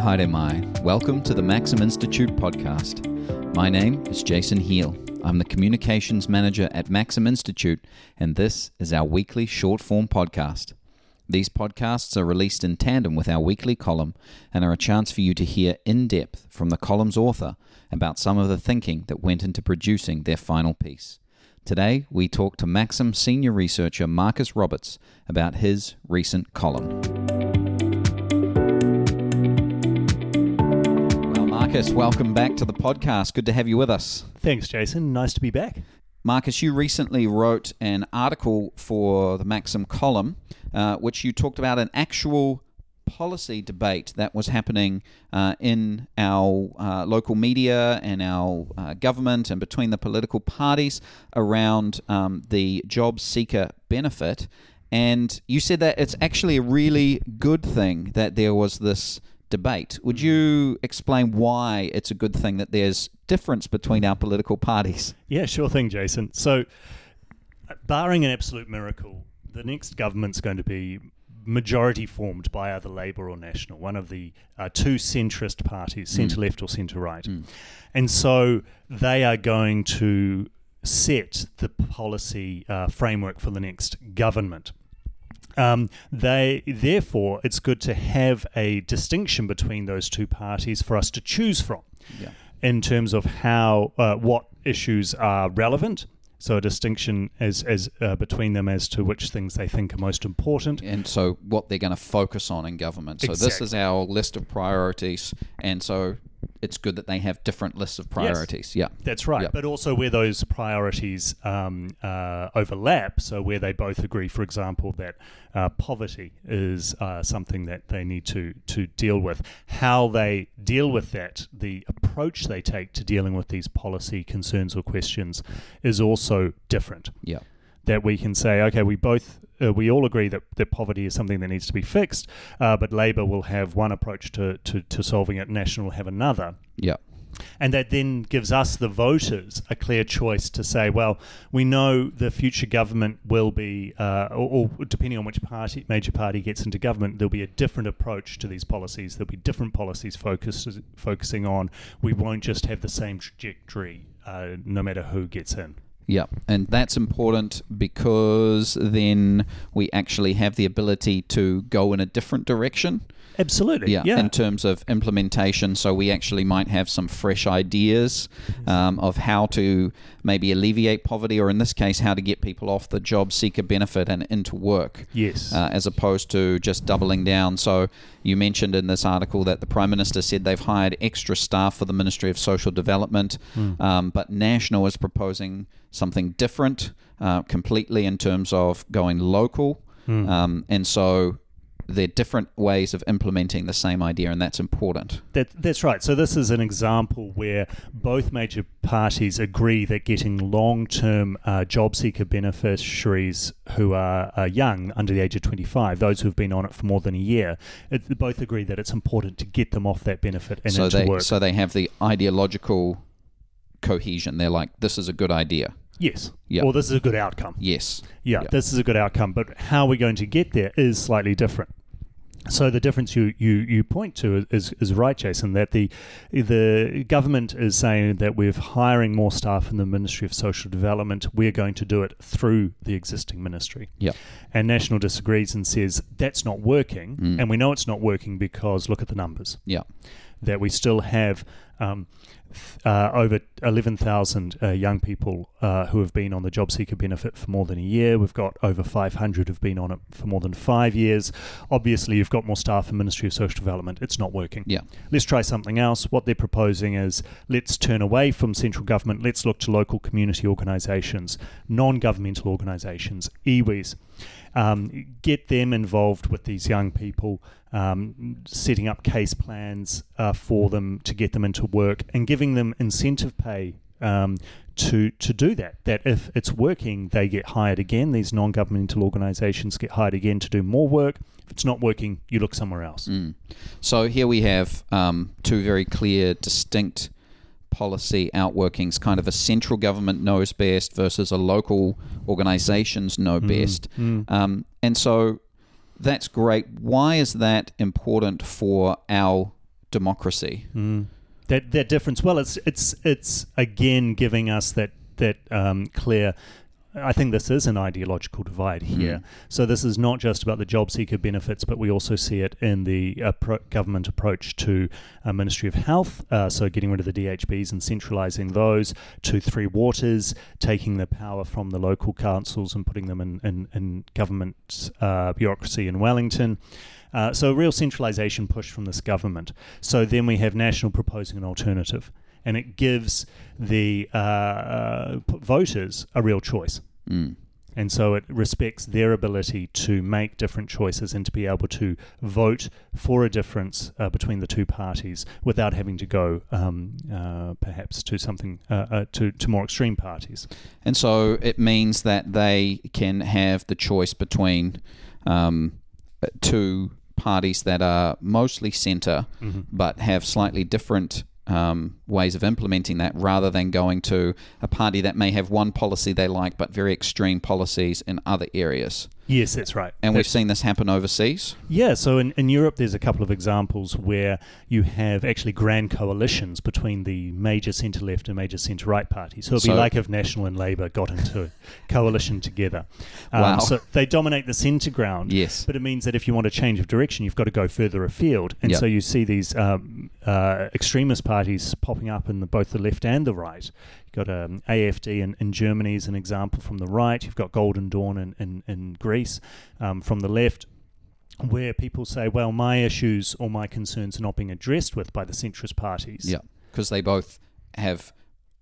haere mai. Welcome to the Maxim Institute podcast. My name is Jason Heal. I'm the communications manager at Maxim Institute, and this is our weekly short form podcast. These podcasts are released in tandem with our weekly column and are a chance for you to hear in depth from the column's author about some of the thinking that went into producing their final piece. Today, we talk to Maxim senior researcher Marcus Roberts about his recent column. Marcus, welcome back to the podcast. Good to have you with us. Thanks, Jason. Nice to be back. Marcus, you recently wrote an article for the Maxim column, uh, which you talked about an actual policy debate that was happening uh, in our uh, local media and our uh, government and between the political parties around um, the job seeker benefit. And you said that it's actually a really good thing that there was this debate. Would you explain why it's a good thing that there's difference between our political parties? Yeah, sure thing, Jason. So, barring an absolute miracle, the next government's going to be majority formed by either Labour or National, one of the uh, two centrist parties, centre mm. left or centre right. Mm. And so they are going to set the policy uh, framework for the next government. Um, they therefore, it's good to have a distinction between those two parties for us to choose from, yeah. in terms of how uh, what issues are relevant. So a distinction as as uh, between them as to which things they think are most important, and so what they're going to focus on in government. So exactly. this is our list of priorities, and so it's good that they have different lists of priorities. Yes, yeah, that's right. Yep. But also where those priorities um, uh, overlap, so where they both agree, for example, that uh, poverty is uh, something that they need to to deal with. How they deal with that, the approach they take to dealing with these policy concerns or questions, is also different. Yeah, that we can say, okay, we both uh, we all agree that, that poverty is something that needs to be fixed, uh, but Labour will have one approach to, to, to solving it, National will have another. Yeah. And that then gives us, the voters, a clear choice to say, well, we know the future government will be, uh, or, or, depending on which party, major party gets into government, there'll be a different approach to these policies. There'll be different policies focus, focusing on. We won't just have the same trajectory, uh, no matter who gets in. Yeah, and that's important because then we actually have the ability to go in a different direction. Absolutely. Yeah, yeah. In terms of implementation, so we actually might have some fresh ideas um, of how to maybe alleviate poverty, or in this case, how to get people off the job seeker benefit and into work. Yes. Uh, as opposed to just doubling down. So you mentioned in this article that the Prime Minister said they've hired extra staff for the Ministry of Social Development, mm. um, but National is proposing something different uh, completely in terms of going local. Mm. Um, and so they're different ways of implementing the same idea, and that's important. That, that's right. So, this is an example where both major parties agree that getting long term uh, job seeker beneficiaries who are, are, young, under the age of 25, those who have been on it for more than a year, it, both agree that it's important to get them off that benefit and so into they, work. So, they have the ideological cohesion. They're like, this is a good idea. Yes. Yep. Or this is a good outcome. Yes. Yeah, yep. this is a good outcome. But how we're going to get there is slightly different. So the difference you, you, you point to is, is right, Jason, that the the government is saying that we're hiring more staff in the Ministry of Social Development. We're going to do it through the existing ministry. Yeah. And National disagrees and says that's not working. Mm. And we know it's not working because look at the numbers. Yeah. That we still have um, uh, over 11,000 uh, young people uh, who have been on the job seeker benefit for more than a year. We've got over 500 who've been on it for more than five years. Obviously, you've got more staff in Ministry of Social Development. It's not working. Yeah. Let's try something else. What they're proposing is let's turn away from central government. Let's look to local community organisations, non-governmental organisations, iwis. Um, get them involved with these young people, um, setting up case plans uh, for them to get them into work, and giving them incentive pay um, to to do that. That if it's working, they get hired again. These non-governmental organisations get hired again to do more work. If it's not working, you look somewhere else. Mm. So here we have um, two very clear, distinct policy outworkings, kind of a central government knows best versus a local organisations know mm, best. Mm. Um, and so that's great. Why is that important for our democracy. That that difference. Well, it's it's it's again giving us that that um, clear. I think this is an ideological divide here. Mm. So this is not just about the job seeker benefits, but we also see it in the appro- government approach to uh, Ministry of Health. Uh, so getting rid of the DHBs and centralising those to Three Waters, taking the power from the local councils and putting them in in, in government uh, bureaucracy in Wellington. Uh, so a real centralisation push from this government. So then we have National proposing an alternative, and it gives the uh, uh, p- voters a real choice. Mm. And so it respects their ability to make different choices and to be able to vote for a difference uh, between the two parties without having to go um, uh, perhaps to something uh, uh, to to more extreme parties. And so it means that they can have the choice between um, two parties that are mostly center but have slightly different um, ways of implementing that rather than going to a party that may have one policy they like but very extreme policies in other areas. Yes, that's right. And we've seen this happen overseas. Yeah, so in, in Europe, there's a couple of examples where you have actually grand coalitions between the major centre left and major centre right parties. So it'd So- be like if National and Labour got into a coalition together. Um, Wow. So they dominate the centre ground. Yes. But it means that if you want a change of direction, you've got to go further afield. And Yep. so you see these um, uh, extremist parties popping up in the, both the left and the right. You've got um, AFD in, in Germany as an example from the right. You've got Golden Dawn in, in, in Greece um, from the left where people say, well, my issues or my concerns are not being addressed with by the centrist parties. Yeah, because they both have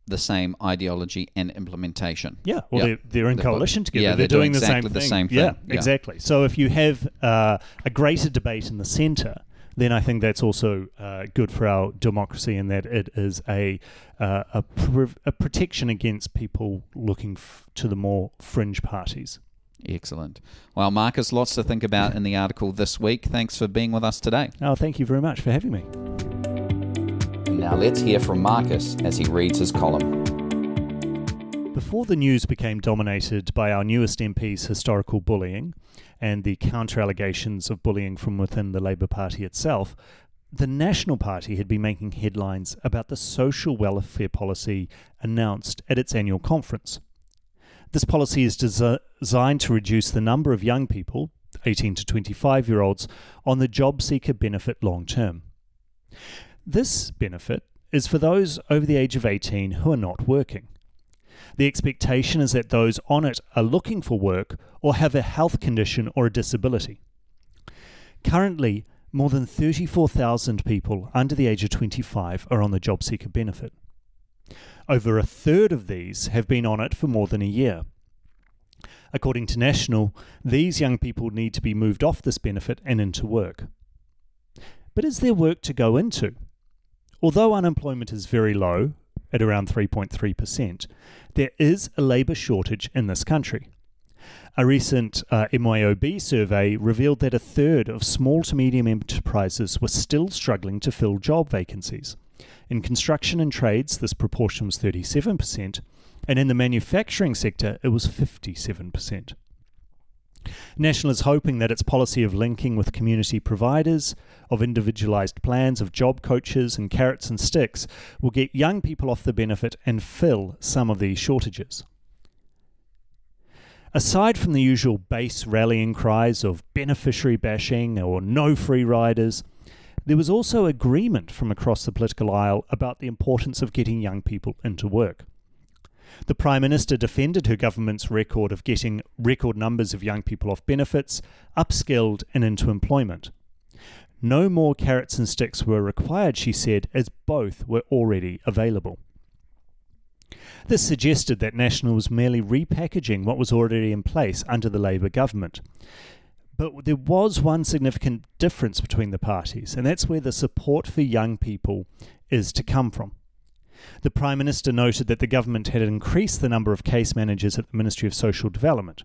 the same ideology and implementation. Yeah, well, Yeah. they're, they're in They're both- coalition together. yeah, they're, they're doing, doing the same exactly the thing. same Yeah, thing. Yeah. exactly. So if you have uh, a greater debate in the centre, then I think that's also uh, good for our democracy in that it is a uh, a, pr- a protection against people looking f- to the more fringe parties. Excellent. Well, Marcus, lots to think about in the article this week. Thanks for being with us today. Oh, thank you very much for having me. Now let's hear from Marcus as he reads his column. Before the news became dominated by our newest MP's historical bullying and the counter allegations of bullying from within the Labour Party itself, the National Party had been making headlines about the social welfare policy announced at its annual conference. This policy is desi- designed to reduce the number of young people, 18 to 25 year olds, on the job seeker benefit long term. This benefit is for those over the age of 18 who are not working. The expectation is that those on it are looking for work or have a health condition or a disability. Currently, more than 34,000 people under the age of 25 are on the job seeker benefit. Over a third of these have been on it for more than a year. According to National, these young people need to be moved off this benefit and into work. But is there work to go into? Although unemployment is very low, at around 3.3%, there is a labour shortage in this country. A recent uh, MYOB survey revealed that a third of small to medium enterprises were still struggling to fill job vacancies. In construction and trades, this proportion was 37%, and in the manufacturing sector, it was 57%. National is hoping that its policy of linking with community providers, of individualised plans, of job coaches, and carrots and sticks will get young people off the benefit and fill some of these shortages. Aside from the usual base rallying cries of beneficiary bashing or no free riders, there was also agreement from across the political aisle about the importance of getting young people into work. The Prime Minister defended her government's record of getting record numbers of young people off benefits, upskilled, and into employment. No more carrots and sticks were required, she said, as both were already available. This suggested that National was merely repackaging what was already in place under the Labour government. But there was one significant difference between the parties, and that's where the support for young people is to come from. The Prime Minister noted that the government had increased the number of case managers at the Ministry of Social Development.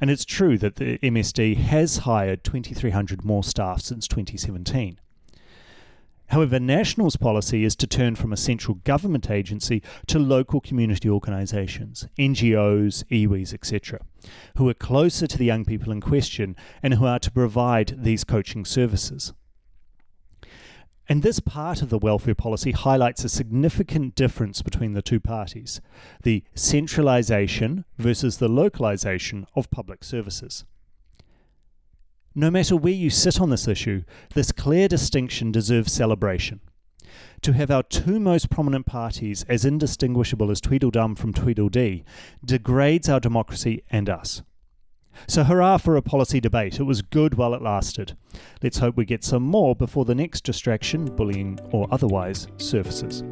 And it's true that the MSD has hired 2,300 more staff since 2017. However, National's policy is to turn from a central government agency to local community organisations, NGOs, iwis, etc., who are closer to the young people in question and who are to provide these coaching services. And this part of the welfare policy highlights a significant difference between the two parties the centralisation versus the localisation of public services. No matter where you sit on this issue, this clear distinction deserves celebration. To have our two most prominent parties as indistinguishable as Tweedledum from Tweedledee degrades our democracy and us. So, hurrah for a policy debate. It was good while it lasted. Let's hope we get some more before the next distraction, bullying or otherwise, surfaces.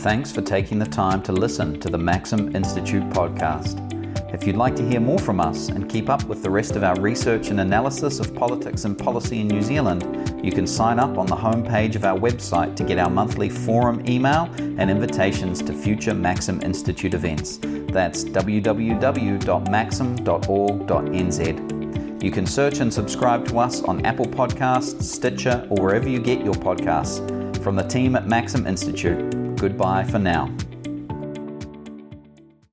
Thanks for taking the time to listen to the Maxim Institute podcast. If you'd like to hear more from us and keep up with the rest of our research and analysis of politics and policy in New Zealand, you can sign up on the homepage of our website to get our monthly forum email and invitations to future Maxim Institute events. That's www.maxim.org.nz. You can search and subscribe to us on Apple Podcasts, Stitcher, or wherever you get your podcasts. From the team at Maxim Institute, goodbye for now.